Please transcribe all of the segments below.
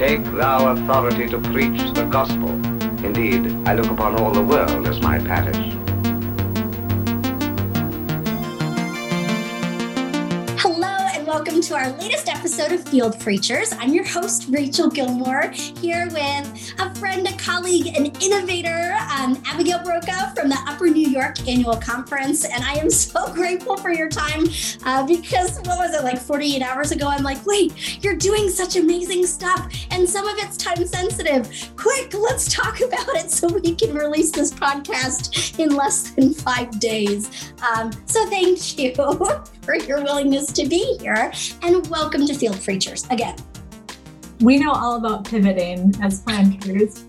Take thou authority to preach the gospel. Indeed, I look upon all the world as my parish. To our latest episode of Field Preachers. I'm your host, Rachel Gilmore, here with a friend, a colleague, an innovator, um, Abigail Broca from the Upper New York Annual Conference. And I am so grateful for your time uh, because what was it, like 48 hours ago? I'm like, wait, you're doing such amazing stuff, and some of it's time sensitive. Quick, let's talk about it so we can release this podcast in less than five days. Um, so thank you for your willingness to be here and welcome to Field Preachers again. We know all about pivoting as planters,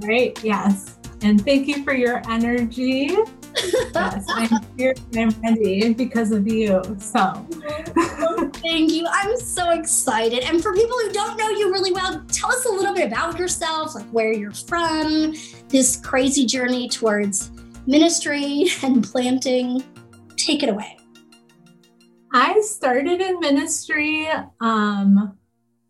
right? Yes. And thank you for your energy. yes, I'm here and I'm ready because of you. So thank you. I'm so excited. And for people who don't know you really well, tell us a little bit about yourself, like where you're from, this crazy journey towards ministry and planting. Take it away. I started in ministry um,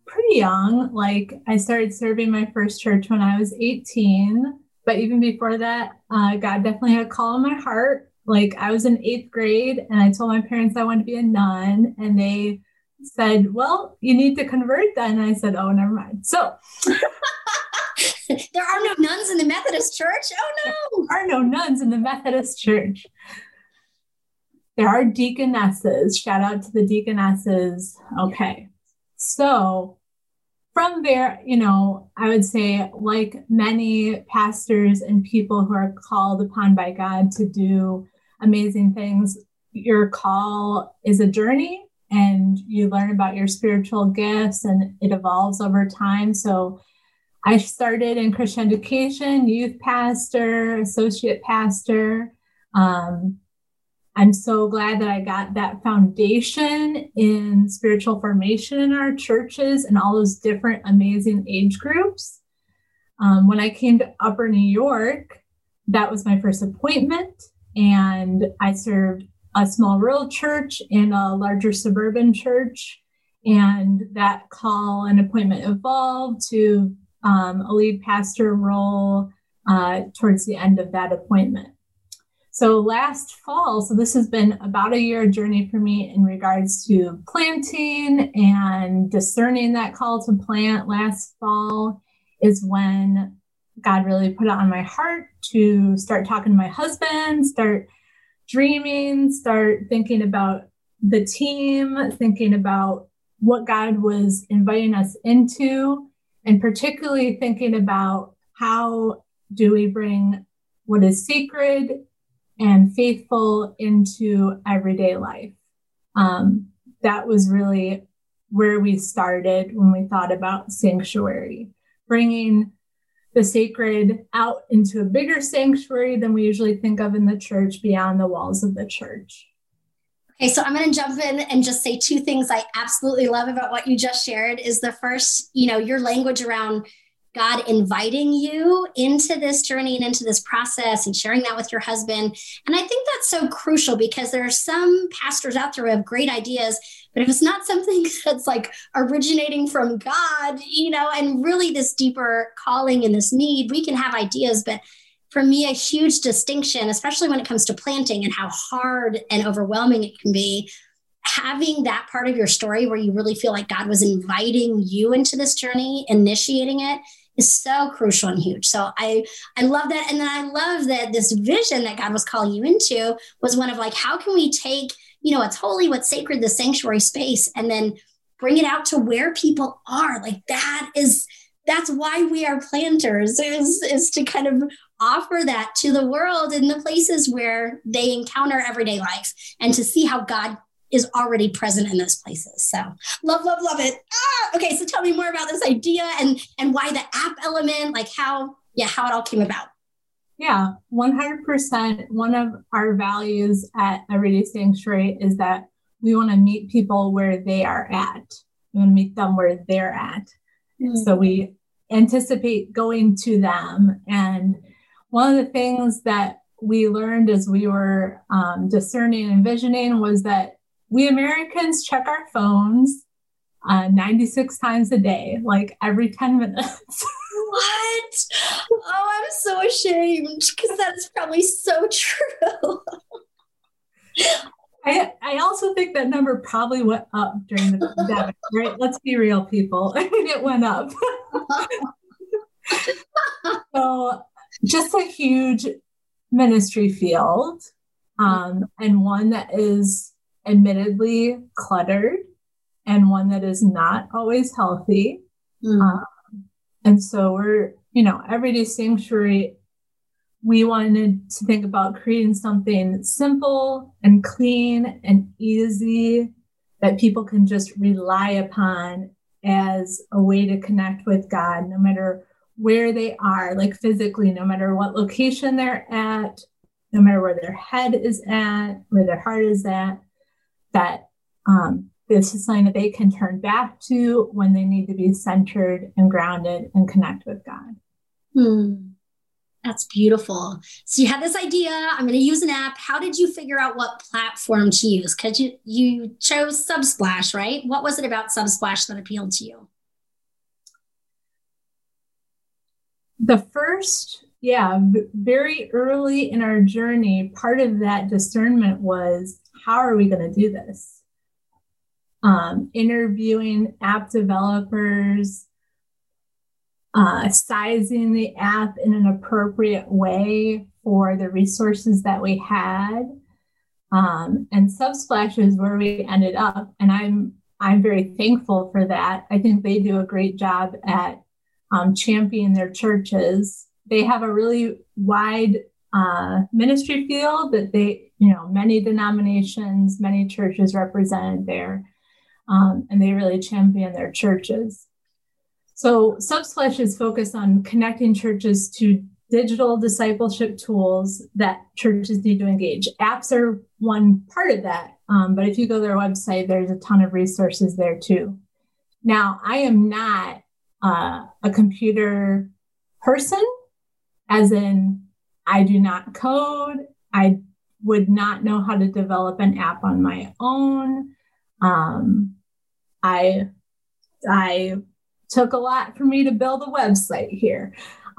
pretty young. Like I started serving my first church when I was 18. But even before that, uh, God definitely had a call in my heart. Like I was in eighth grade and I told my parents I wanted to be a nun. And they said, Well, you need to convert then. And I said, Oh, never mind. So there are no nuns in the Methodist church. Oh no. There are no nuns in the Methodist church there are deaconesses. Shout out to the deaconesses. Okay. So from there, you know, I would say, like many pastors and people who are called upon by God to do amazing things, your call is a journey and you learn about your spiritual gifts and it evolves over time. So I started in Christian education, youth pastor, associate pastor. Um, I'm so glad that I got that foundation in spiritual formation in our churches and all those different amazing age groups. Um, when I came to Upper New York, that was my first appointment, and I served a small rural church and a larger suburban church. And that call and appointment evolved to um, a lead pastor role uh, towards the end of that appointment. So last fall, so this has been about a year journey for me in regards to planting and discerning that call to plant. Last fall is when God really put it on my heart to start talking to my husband, start dreaming, start thinking about the team, thinking about what God was inviting us into, and particularly thinking about how do we bring what is sacred and faithful into everyday life. Um, that was really where we started when we thought about sanctuary, bringing the sacred out into a bigger sanctuary than we usually think of in the church beyond the walls of the church. Okay, so I'm going to jump in and just say two things I absolutely love about what you just shared is the first, you know, your language around God inviting you into this journey and into this process and sharing that with your husband. And I think that's so crucial because there are some pastors out there who have great ideas, but if it's not something that's like originating from God, you know, and really this deeper calling and this need, we can have ideas, but for me, a huge distinction, especially when it comes to planting and how hard and overwhelming it can be, having that part of your story where you really feel like God was inviting you into this journey, initiating it is so crucial and huge. So I I love that. And then I love that this vision that God was calling you into was one of like, how can we take, you know, what's holy, what's sacred, the sanctuary space, and then bring it out to where people are. Like that is that's why we are planters is, is to kind of offer that to the world in the places where they encounter everyday life and to see how God is already present in those places. So love, love, love it. Ah, okay, so tell me more about this idea and and why the app element, like how, yeah, how it all came about. Yeah, 100%. One of our values at Everyday Sanctuary is that we want to meet people where they are at. We want to meet them where they're at. Mm-hmm. So we anticipate going to them. And one of the things that we learned as we were um, discerning and visioning was that we Americans check our phones uh, 96 times a day, like every 10 minutes. what? Oh, I'm so ashamed because that is probably so true. I, I also think that number probably went up during the pandemic, right? Let's be real, people. I mean, it went up. so, just a huge ministry field, um, and one that is admittedly cluttered, and one that is not always healthy. Mm. Um, and so, we're, you know, Everyday Sanctuary we wanted to think about creating something simple and clean and easy that people can just rely upon as a way to connect with God, no matter where they are, like physically, no matter what location they're at, no matter where their head is at, where their heart is at, that um, this is something that they can turn back to when they need to be centered and grounded and connect with God. Hmm. That's beautiful. So you had this idea. I'm going to use an app. How did you figure out what platform to use? Because you you chose Subsplash, right? What was it about Subsplash that appealed to you? The first, yeah, very early in our journey, part of that discernment was how are we going to do this? Um, interviewing app developers, uh, sizing the app in an appropriate way for the resources that we had. Um, and Subsplash is where we ended up, and I'm I'm very thankful for that. I think they do a great job at um, championing their churches. They have a really wide uh, ministry field that they, you know, many denominations, many churches represented there, um, and they really champion their churches. So Subsplash is focused on connecting churches to digital discipleship tools that churches need to engage. Apps are one part of that, um, but if you go to their website, there's a ton of resources there too. Now, I am not uh, a computer person, as in, I do not code. I would not know how to develop an app on my own. Um, I I took a lot for me to build a website here.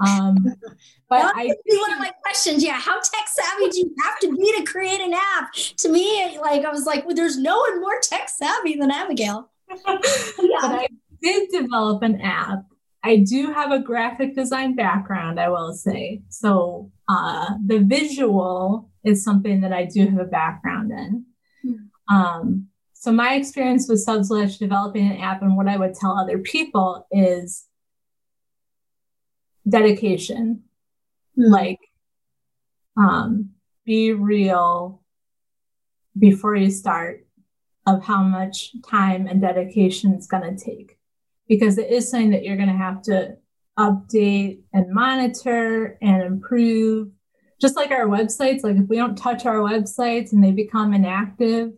Um, but I one of my questions. Yeah, how tech savvy do you have to be to create an app? To me, like I was like, well, there's no one more tech savvy than Abigail. yeah. But I did develop an app. I do have a graphic design background, I will say. So uh, the visual is something that I do have a background in. Hmm. Um, so my experience with Subsplash developing an app and what I would tell other people is dedication. Mm-hmm. Like um, be real before you start of how much time and dedication it's going to take because it is something that you're going to have to update and monitor and improve just like our websites like if we don't touch our websites and they become inactive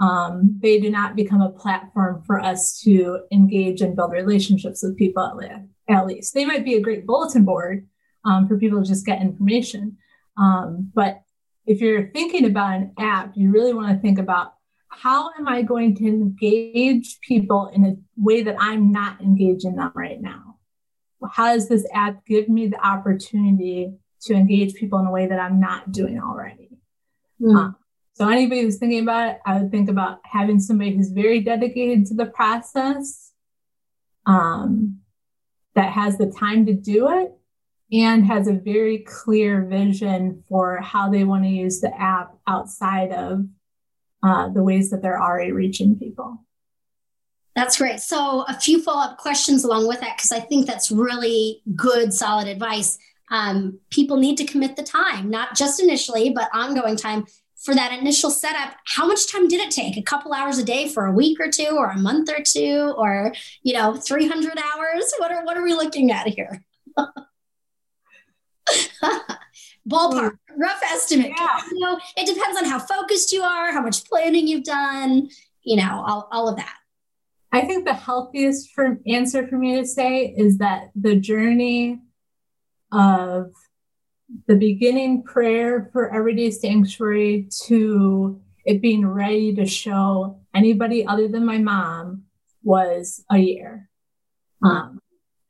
um, they do not become a platform for us to engage and build relationships with people at, least. They might be a great bulletin board um, for people to just get information. Um, but if you're thinking about an app, you really want to think about how am I going to engage people in a way that I'm not engaging them right now? How does this app give me the opportunity to engage people in a way that I'm not doing already? Mm. Um, so anybody who's thinking about it, I would think about having somebody who's very dedicated to the process, um, that has the time to do it, and has a very clear vision for how they want to use the app outside of uh, the ways that they're already reaching people. That's great. So, a few follow up questions along with that, because I think that's really good, solid advice. Um, people need to commit the time, not just initially, but ongoing time for that initial setup, how much time did it take? A couple hours a day for a week or two, or a month or two, or you know, 300 hours? What are what are we looking at here? Ballpark, rough estimate. Yeah. You know, it depends on how focused you are, how much planning you've done, you know, all, all of that. I think the healthiest for, answer for me to say is that the journey of the beginning prayer for Everyday Sanctuary to it being ready to show anybody other than my mom was a year. Um,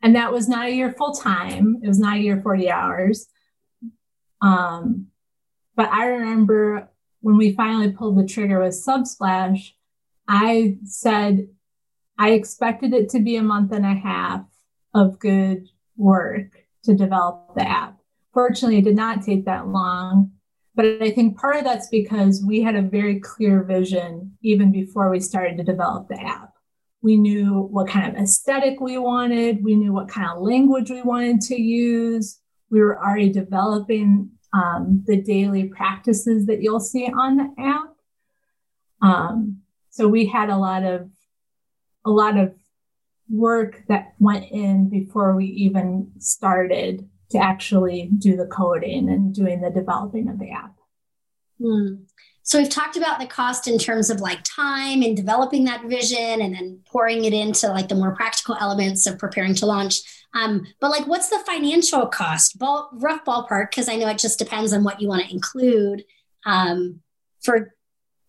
and that was not a year full time. It was not a year 40 hours. Um, but I remember when we finally pulled the trigger with Subsplash, I said I expected it to be a month and a half of good work to develop the app. Fortunately, it did not take that long. But I think part of that's because we had a very clear vision even before we started to develop the app. We knew what kind of aesthetic we wanted, we knew what kind of language we wanted to use. We were already developing um, the daily practices that you'll see on the app. Um, so we had a lot of a lot of work that went in before we even started to actually do the coding and doing the developing of the app. Hmm. So we've talked about the cost in terms of like time and developing that vision and then pouring it into like the more practical elements of preparing to launch. Um, but like, what's the financial cost? Ball, rough ballpark, because I know it just depends on what you want to include um, for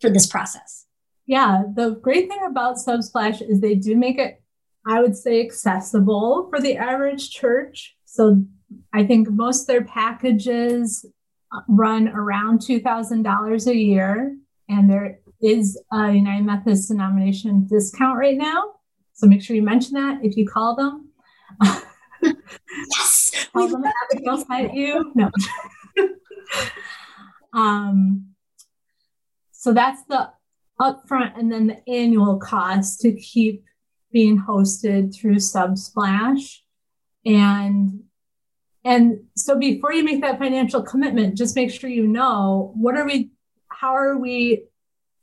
for this process. Yeah, the great thing about Subsplash is they do make it, I would say, accessible for the average church. So I think most of their packages run around two thousand dollars a year, and there is a United Methodist denomination discount right now. So make sure you mention that if you call them. yes, call them Abigail sent you. No. um, so that's the upfront and then the annual cost to keep being hosted through Subsplash. And and so before you make that financial commitment, just make sure you know what are we how are we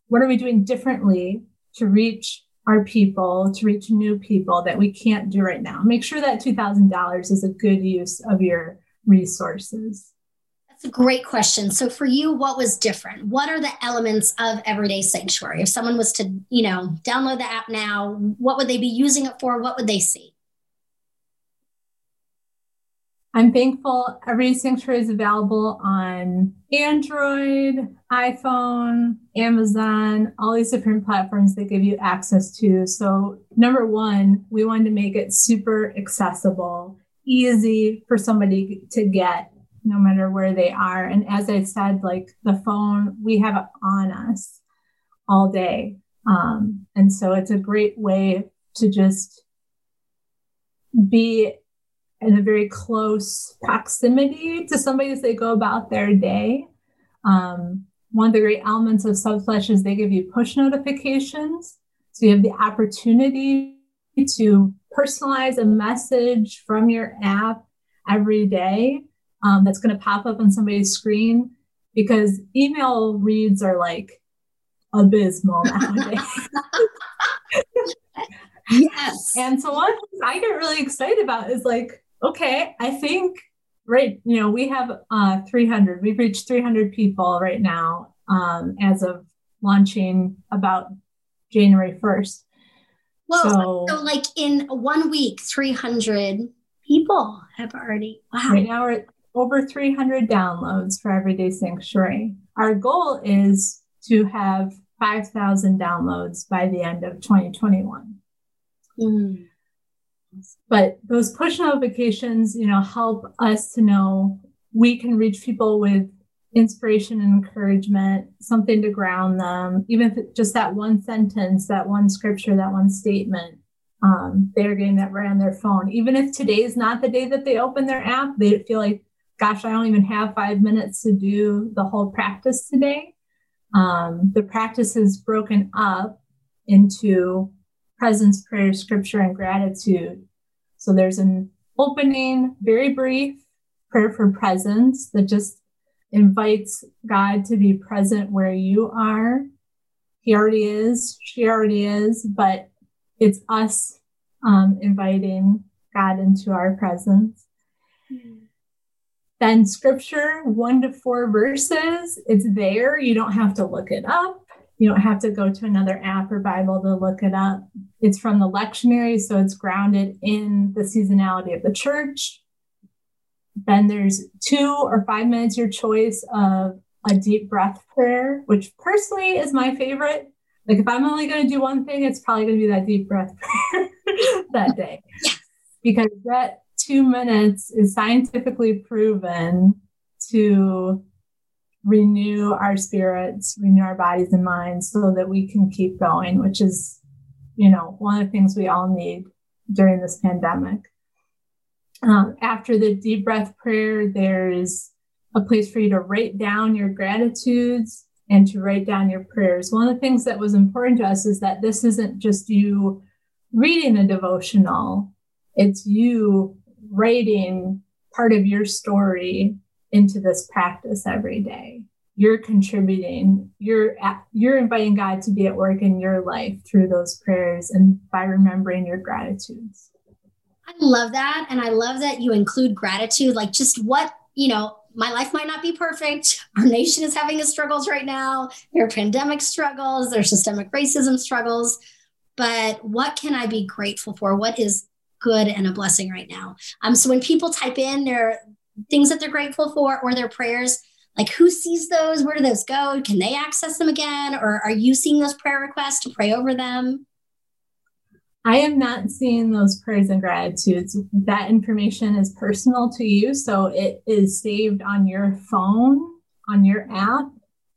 what are we doing differently to reach our people, to reach new people that we can't do right now. Make sure that $2,000 is a good use of your resources. That's a great question. So for you, what was different? What are the elements of Everyday Sanctuary? If someone was to, you know, download the app now, what would they be using it for? What would they see? I'm thankful Every Sanctuary is available on Android, iPhone, Amazon, all these different platforms that give you access to. So, number one, we wanted to make it super accessible, easy for somebody to get no matter where they are. And as I said, like the phone, we have it on us all day. Um, and so it's a great way to just be in a very close proximity to somebody as they go about their day. Um, one of the great elements of Subsplash is they give you push notifications. So you have the opportunity to personalize a message from your app every day um, that's going to pop up on somebody's screen because email reads are like abysmal nowadays. yes. And so one I get really excited about is like okay, I think right, you know, we have uh, 300. We've reached 300 people right now um, as of launching about January 1st. Well, so, so, like in one week, 300 people have already, wow. Right now we're over 300 downloads for Everyday Sanctuary. Our goal is to have 5,000 downloads by the end of 2021. Mm. But those push notifications, you know, help us to know we can reach people with inspiration and encouragement, something to ground them, even if it's just that one sentence, that one scripture, that one statement. Um, they're getting that right on their phone. Even if today is not the day that they open their app, they feel like, gosh, I don't even have five minutes to do the whole practice today. Um, the practice is broken up into presence, prayer, scripture, and gratitude. So there's an opening, very brief prayer for presence that just invites God to be present where you are. He already is, she already is, but it's us um, inviting God into our presence. Then scripture, one to four verses, it's there. You don't have to look it up. You don't have to go to another app or Bible to look it up. It's from the lectionary, so it's grounded in the seasonality of the church. Then there's two or five minutes, your choice of a deep breath prayer, which personally is my favorite Like if I'm only going to do one thing, it's probably going to be that deep breath prayer that day. Because that two minutes is scientifically proven to renew our spirits, renew our bodies and minds so that we can keep going, which is, you know, one of the things we all need during this pandemic. Um, after the deep breath prayer, there's a place for you to write down your gratitudes and to write down your prayers. One of the things that was important to us is that this isn't just you reading a devotional, it's you writing part of your story into this practice every day. You're contributing, you're at, you're inviting God to be at work in your life through those prayers and by remembering your gratitudes. I love that and I love that you include gratitude like just what, you know, my life might not be perfect. Our nation is having its struggles right now. There are pandemic struggles, there are systemic racism struggles. But what can I be grateful for? What is good and a blessing right now? Um, so when people type in their things that they're grateful for or their prayers, like who sees those? Where do those go? Can they access them again? Or are you seeing those prayer requests to pray over them? I am not seeing those prayers and gratitudes. That information is personal to you. So it is saved on your phone, on your app.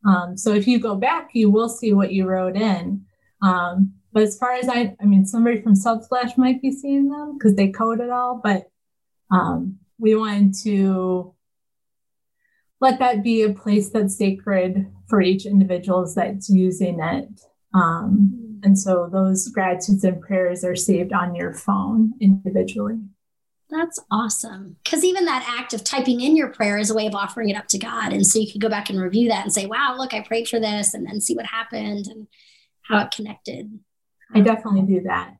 Um, so if you go back, you will see what you wrote in. Um, but as far as I, I mean, somebody from Subsplash might be seeing them because they code it all, but um, we wanted to let that be a place that's sacred for each individual that's using it. Um, and so those gratitudes and prayers are saved on your phone individually. That's awesome. Because even that act of typing in your prayer is a way of offering it up to God. And so you can go back and review that and say, wow, look, I prayed for this, and then see what happened and how it connected. I definitely do that.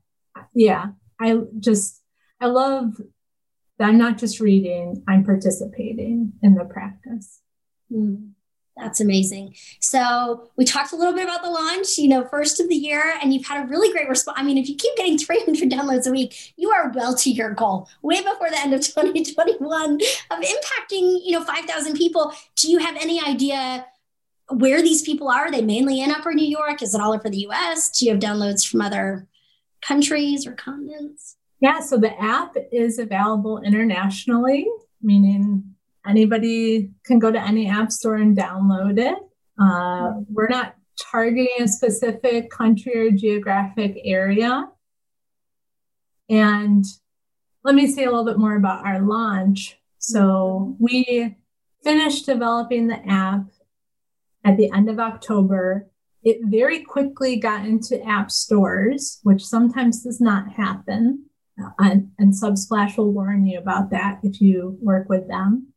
Yeah. I just, I love I'm not just reading, I'm participating in the practice. Mm. That's amazing. So we talked a little bit about the launch, you know, first of the year, and you've had a really great response. I mean, if you keep getting 300 downloads a week, you are well to your goal way before the end of 2021 of impacting, you know, 5,000 people. Do you have any idea where these people are? Are they mainly in Upper New York? Is it all over the US? Do you have downloads from other countries or continents? Yeah, so the app is available internationally, meaning anybody can go to any app store and download it. Uh, we're not targeting a specific country or geographic area. And let me say a little bit more about our launch. So we finished developing the app at the end of October. It very quickly got into app stores, which sometimes does not happen. And, and Subsplash will warn you about that if you work with them.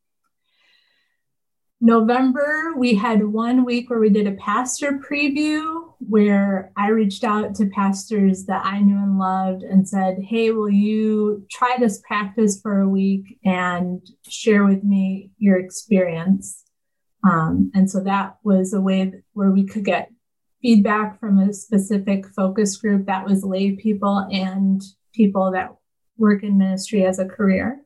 November, we had one week where we did a pastor preview where I reached out to pastors that I knew and loved and said, Hey, will you try this practice for a week and share with me your experience? Um, and so that was a way where we could get feedback from a specific focus group that was lay people and people that work in ministry as a career.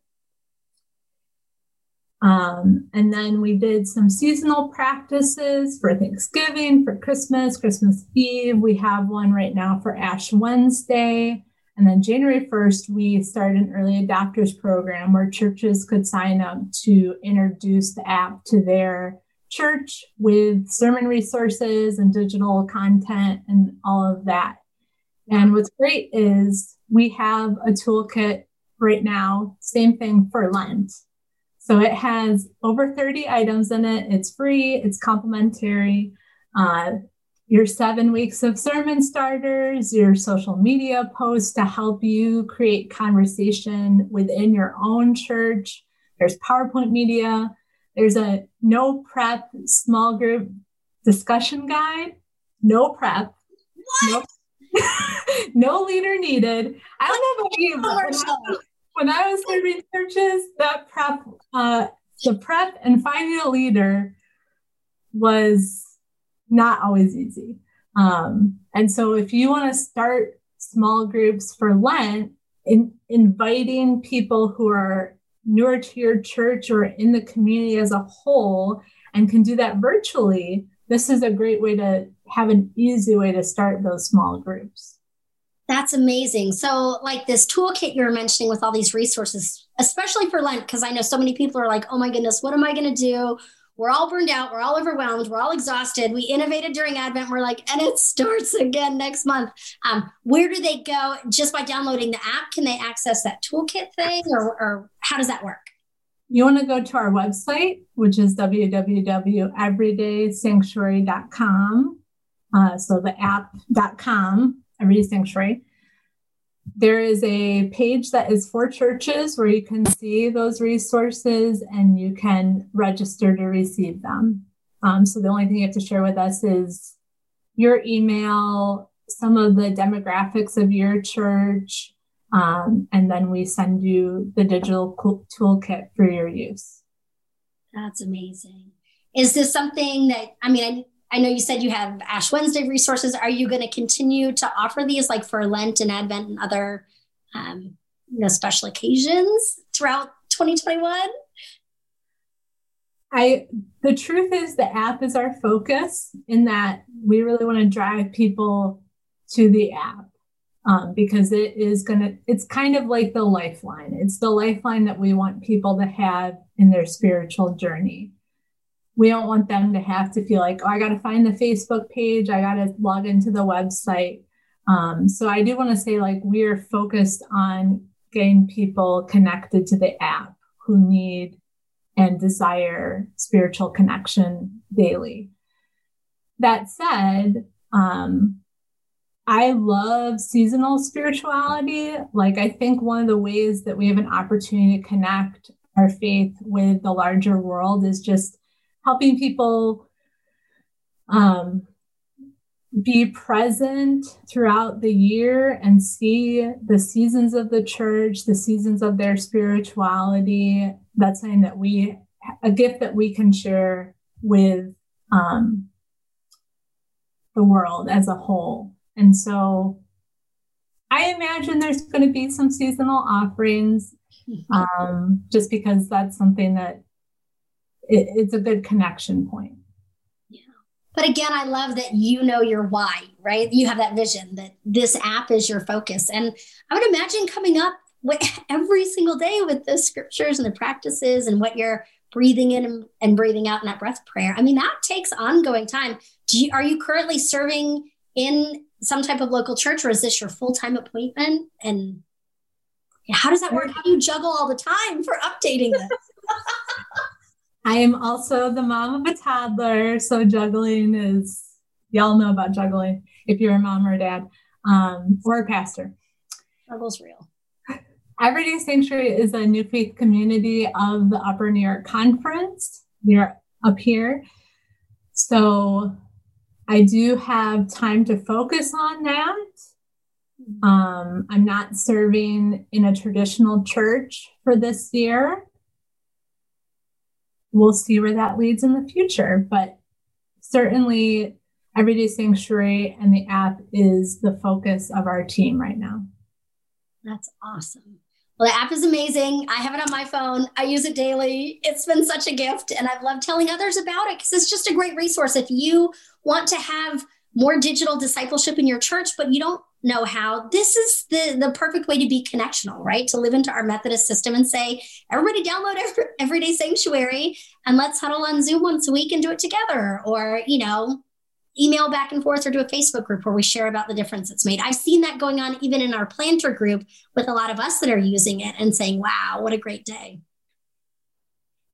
Um, and then we did some seasonal practices for Thanksgiving, for Christmas, Christmas Eve. We have one right now for Ash Wednesday. And then January 1st, we started an early adopters program where churches could sign up to introduce the app to their church with sermon resources and digital content and all of that. And what's great is we have a toolkit right now, same thing for Lent. So it has over 30 items in it. It's free, it's complimentary. Uh, your seven weeks of sermon starters, your social media posts to help you create conversation within your own church. There's PowerPoint media. There's a no prep small group discussion guide. No prep. What? No, no leader needed. I don't know about you, but when I was serving churches, that prep, uh, the prep and finding a leader was not always easy. Um, and so if you want to start small groups for Lent, in, inviting people who are newer to your church or in the community as a whole and can do that virtually, this is a great way to have an easy way to start those small groups. That's amazing. So, like this toolkit you're mentioning with all these resources, especially for Lent, because I know so many people are like, oh my goodness, what am I going to do? We're all burned out. We're all overwhelmed. We're all exhausted. We innovated during Advent. We're like, and it starts again next month. Um, where do they go? Just by downloading the app, can they access that toolkit thing, or, or how does that work? You want to go to our website, which is www.everydaysanctuary.com. Uh, so the app.com, Everyday Sanctuary. There is a page that is for churches where you can see those resources and you can register to receive them. Um, so the only thing you have to share with us is your email, some of the demographics of your church, um, and then we send you the digital toolkit for your use. That's amazing. Is this something that, I mean, I, I know you said you have Ash Wednesday resources. Are you going to continue to offer these like for Lent and Advent and other um, you know, special occasions throughout 2021? I the truth is the app is our focus in that we really want to drive people to the app um, because it is going to, it's kind of like the lifeline. It's the lifeline that we want people to have in their spiritual journey. We don't want them to have to feel like, oh, I got to find the Facebook page, I got to log into the website. Um, so I do want to say, like, we are focused on getting people connected to the app who need and desire spiritual connection daily. That said, um, I love seasonal spirituality. Like, I think one of the ways that we have an opportunity to connect our faith with the larger world is just helping people um, be present throughout the year and see the seasons of the church, the seasons of their spirituality. That's something that we, a gift that we can share with um, the world as a whole. And so I imagine there's going to be some seasonal offerings um, just because that's something that it, it's a good connection point. Yeah. But again, I love that you know your why, right? You have that vision that this app is your focus. And I would imagine coming up with every single day with the scriptures and the practices and what you're breathing in and, and breathing out in that breath prayer. I mean, that takes ongoing time. Do you, are you currently serving in some type of local church or is this your full-time appointment? And how does that work? How do you juggle all the time for updating this? I am also the mom of a toddler so juggling is y'all know about juggling if you're a mom or a dad um, or a pastor. Juggle's real. Everyday sanctuary is a new faith community of the upper new york conference. We're up here. So I do have time to focus on that. Um, I'm not serving in a traditional church for this year. We'll see where that leads in the future, but certainly Everyday Sanctuary and the app is the focus of our team right now. That's awesome. Well, the app is amazing. I have it on my phone. I use it daily. It's been such a gift, and I've loved telling others about it because it's just a great resource. If you want to have more digital discipleship in your church, but you don't know how, this is the, the perfect way to be connectional, right? To live into our Methodist system and say, everybody download every, Everyday Sanctuary and let's huddle on Zoom once a week and do it together. Or, you know, email back and forth or do a Facebook group where we share about the difference it's made. I've seen that going on even in our planter group with a lot of us that are using it and saying, wow, what a great day.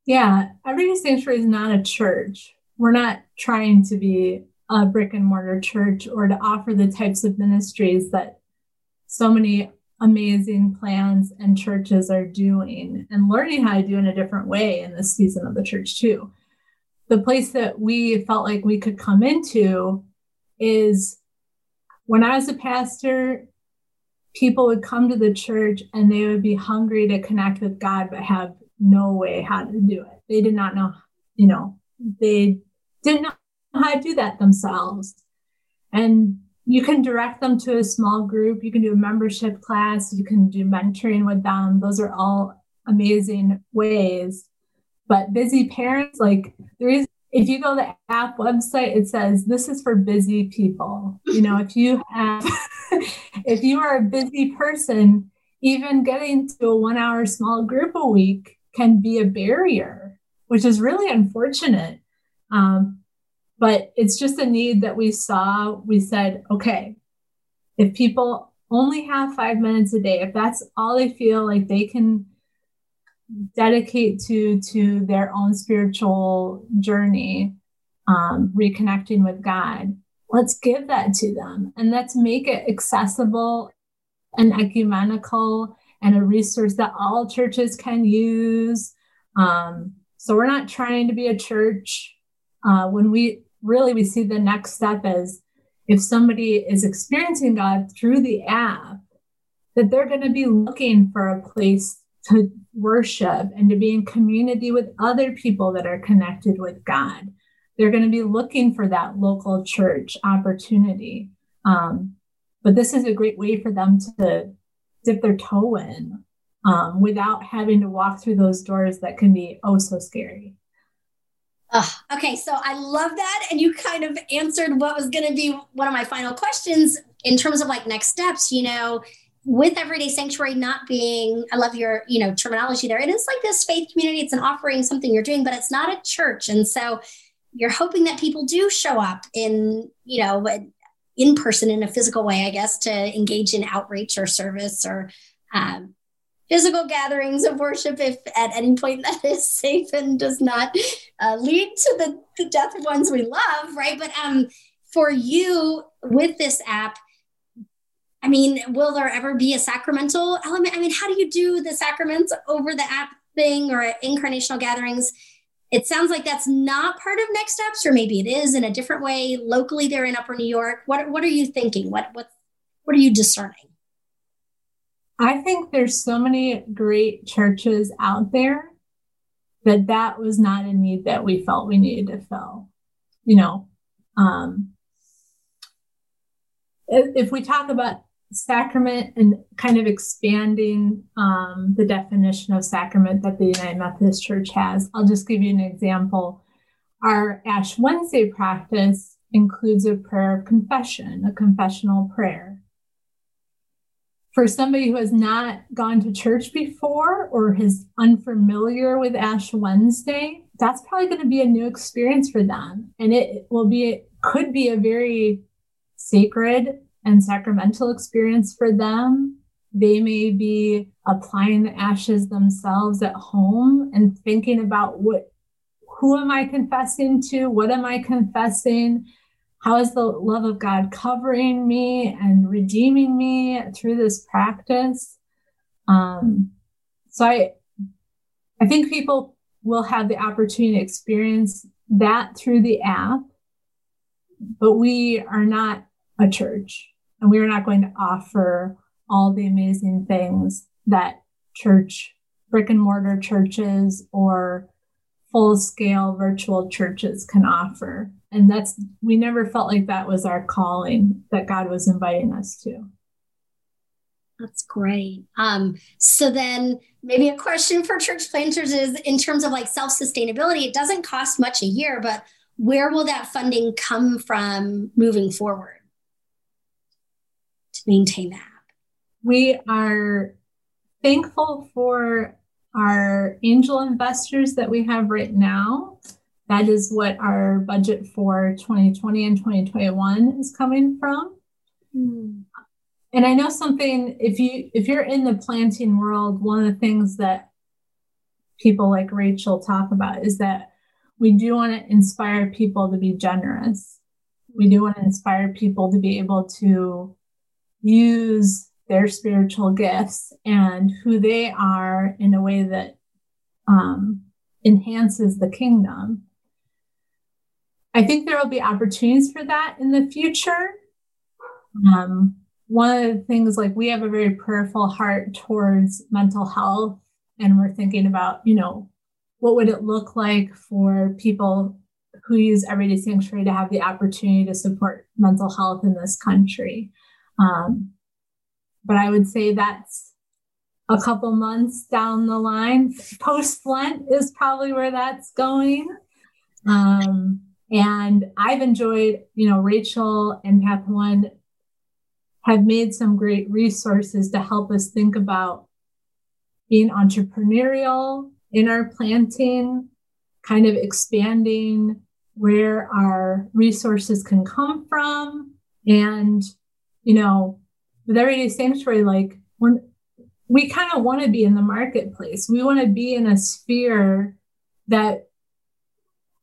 Yeah, Everyday Sanctuary is not a church. We're not trying to be a brick and mortar church or to offer the types of ministries that so many amazing plans and churches are doing and learning how to do in a different way in this season of the church too the place that we felt like we could come into is when I was a pastor, people would come to the church and they would be hungry to connect with God, but have no way how to do it. They did not know, you know, they didn't know how to do that themselves. And you can direct them to a small group, you can do a membership class, you can do mentoring with them. Those are all amazing ways but busy parents, like there is if you go to the app website, it says this is for busy people. You know, if you have, if you are a busy person, even getting to a one hour small group a week can be a barrier, which is really unfortunate. Um, but it's just a need that we saw. We said, okay, if people only have five minutes a day, if that's all they feel like they can dedicate to to their own spiritual journey um, reconnecting with god let's give that to them and let's make it accessible and ecumenical and a resource that all churches can use. Um, so we're not trying to be a church. Uh, when we really we see the next step as if somebody is experiencing god through the app that they're going to be looking for a place to worship and to be in community with other people that are connected with God. They're going to be looking for that local church opportunity. Um, but this is a great way for them to dip their toe in um, without having to walk through those doors that can be oh so scary. okay, so I love that. And you kind of answered what was going to be one of my final questions in terms of like next steps. You know, with everyday sanctuary not being i love your you know terminology there. It is like this faith community. It's an offering something you're doing but it's not a church. And so you're hoping that people do show up in you know in person in a physical way i guess to engage in outreach or service or um, physical gatherings of worship if at any point that is safe and does not uh, lead to the, the death of ones we love right? But um for you with this app I mean, will there ever be a sacramental element? I mean, how do you do the sacraments over the app thing or incarnational gatherings? It sounds like that's not part of next steps, or maybe it is in a different way. Locally, they're in Upper New York. What what are you thinking? What what what are you discerning? I think there's so many great churches out there that that was not a need that we felt we needed to fill. You know, um, if we talk about sacrament and kind of expanding um, the definition of sacrament that the United Methodist Church has. I'll just give you an example. Our Ash Wednesday practice includes a prayer of confession, a confessional prayer. For somebody who has not gone to church before or is unfamiliar with Ash Wednesday, that's probably going to be a new experience for them. And it will be, it could be a very sacred and sacramental experience for them. They may be applying the ashes themselves at home and thinking about what, who am I confessing to? What am I confessing? How is the love of God covering me and redeeming me through this practice? Um, so I, I think people will have the opportunity to experience that through the app, but we are not a church and we are not going to offer all the amazing things that church, brick and mortar churches or full scale virtual churches can offer. And that's, we never felt like that was our calling that God was inviting us to. That's great. Um, so then maybe a question for church planters is in terms of like self-sustainability, it doesn't cost much a year, but where will that funding come from moving forward? Maintain that? We are thankful for our angel investors that we have right now. That is what our budget for 2020 and 2021 is coming from. Mm. And I know something if you if you're in the planting world, one of the things that people like Rachel talk about is that we do want to inspire people to be generous. We do want to inspire people to be able to use their spiritual gifts and who they are in a way that um, enhances the kingdom. I think there will be opportunities for that in the future. Um, one of the things, like we have a very prayerful heart towards mental health, and we're thinking about, you know, what would it look like for people who use Everyday Sanctuary to have the opportunity to support mental health in this country? Um, but I would say that's a couple months down the line. Post Lent is probably where that's going. Um, and I've enjoyed, you know, Rachel and Path One have made some great resources to help us think about being entrepreneurial in our planting, kind of expanding where our resources can come from. And, you know, with Everyday Sanctuary, like when we kind of want to be in the marketplace, we want to be in a sphere that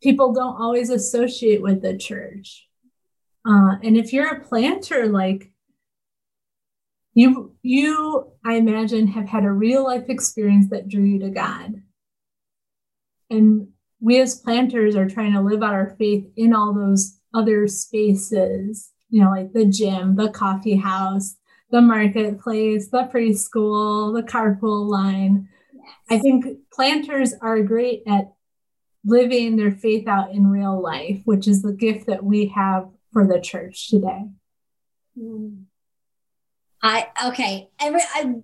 people don't always associate with the church. Uh, and if you're a planter, like you, you, I imagine, have had a real life experience that drew you to God. And we as planters are trying to live out our faith in all those other spaces, you know, like the gym, the coffee house, the marketplace, the preschool, the carpool line. I think planters are great at living their faith out in real life, which is the gift that we have for the church today. Mm. I okay. Every I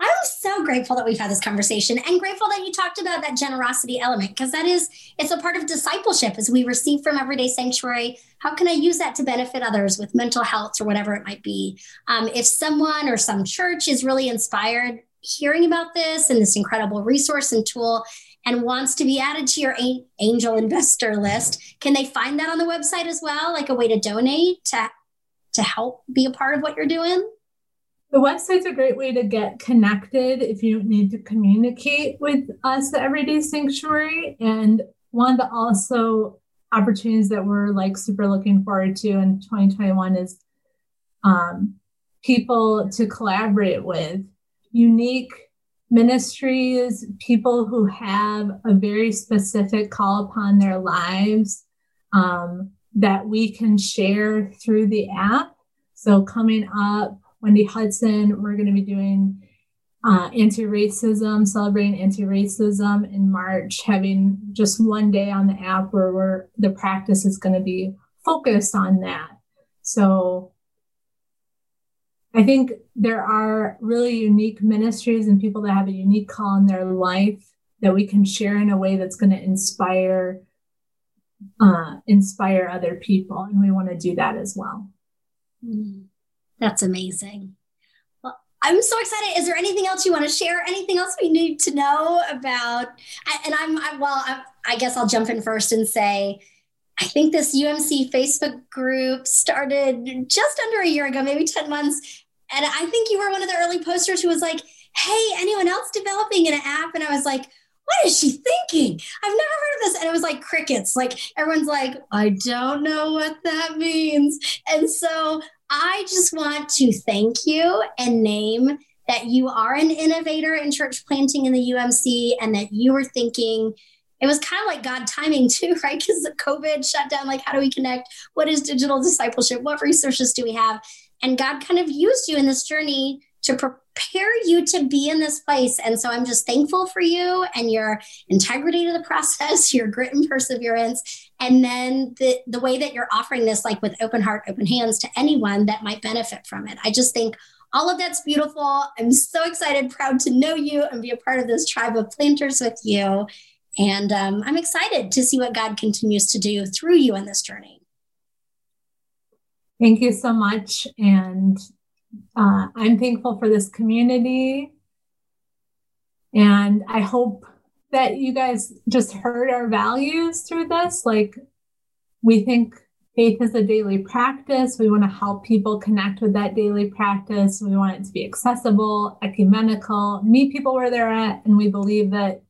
I'm so grateful that we've had this conversation and grateful that you talked about that generosity element because that is it's a part of discipleship as we receive from everyday sanctuary. How can i use that to benefit others with mental health or whatever it might be? Um, if someone or some church is really inspired hearing about this and this incredible resource and tool and wants to be added to your angel investor list can they find that on the website as well like a way to donate to to help be a part of what you're doing the website's a great way to get connected if you need to communicate with us, the Everyday Sanctuary. And one of the also opportunities that we're like super looking forward to in 2021 is um, people to collaborate with, unique ministries, people who have a very specific call upon their lives um, that we can share through the app. So coming up, Wendy Hudson. We're going to be doing uh, anti racism, celebrating anti racism in March, having just one day on the app where we're, the practice is going to be focused on that. So I think there are really unique ministries and people that have a unique call in their life that we can share in a way that's going to inspire uh, inspire other people, and we want to do that as well. Mm-hmm. That's amazing. Well, I'm so excited. Is there anything else you want to share? Anything else we need to know about? and I'm, I, well, I, I guess I'll jump in first and say, I think this UMC Facebook group started just under a year ago, maybe 10 months. And I think you were one of the early posters who was like, Hey, anyone else developing an app? And I was like, what is she thinking? I've never heard of this. And it was like crickets. Like everyone's like, I don't know what that means. And so I just want to thank you and name that you are an innovator in church planting in the UMC and that you were thinking it was kind of like God timing too, right? Because COVID shut down, like, how do we connect? What is digital discipleship? What resources do we have? And God kind of used you in this journey to prepare you to be in this place. And so I'm just thankful for you and your integrity to the process, your grit and perseverance, and then the, the way that you're offering this, like with open heart, open hands to anyone that might benefit from it. I just think all of that's beautiful. I'm so excited, proud to know you and be a part of this tribe of planters with you. And um, I'm excited to see what God continues to do through you in this journey. Thank you so much. And uh, I'm thankful for this community. And I hope that you guys just heard our values through this. Like, we think faith is a daily practice. We want to help people connect with that daily practice. We want it to be accessible, ecumenical, meet people where they're at. And we believe that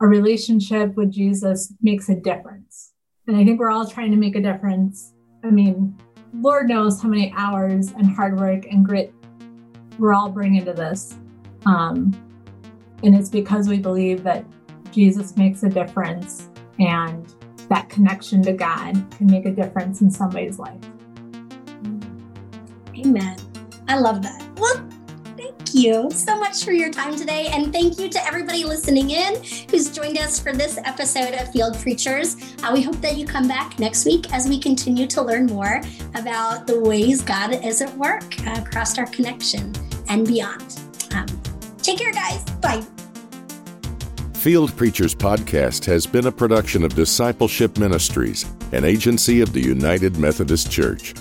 a relationship with Jesus makes a difference. And I think we're all trying to make a difference. I mean, Lord knows how many hours and hard work and grit we're all bringing to this. Um, and it's because we believe that Jesus makes a difference and that connection to God can make a difference in somebody's life. Amen. I love that. Well, thank you so much for your time today. And thank you to everybody listening in who's joined us for this episode of Field Preachers. Uh, we hope that you come back next week as we continue to learn more about the ways God is at work uh, across our connection and beyond. Take care, guys. Bye. Field Preachers Podcast has been a production of Discipleship Ministries, an agency of the United Methodist Church.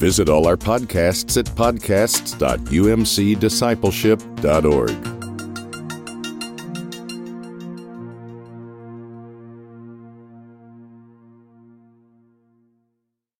Visit all our podcasts at podcasts.umcdiscipleship.org.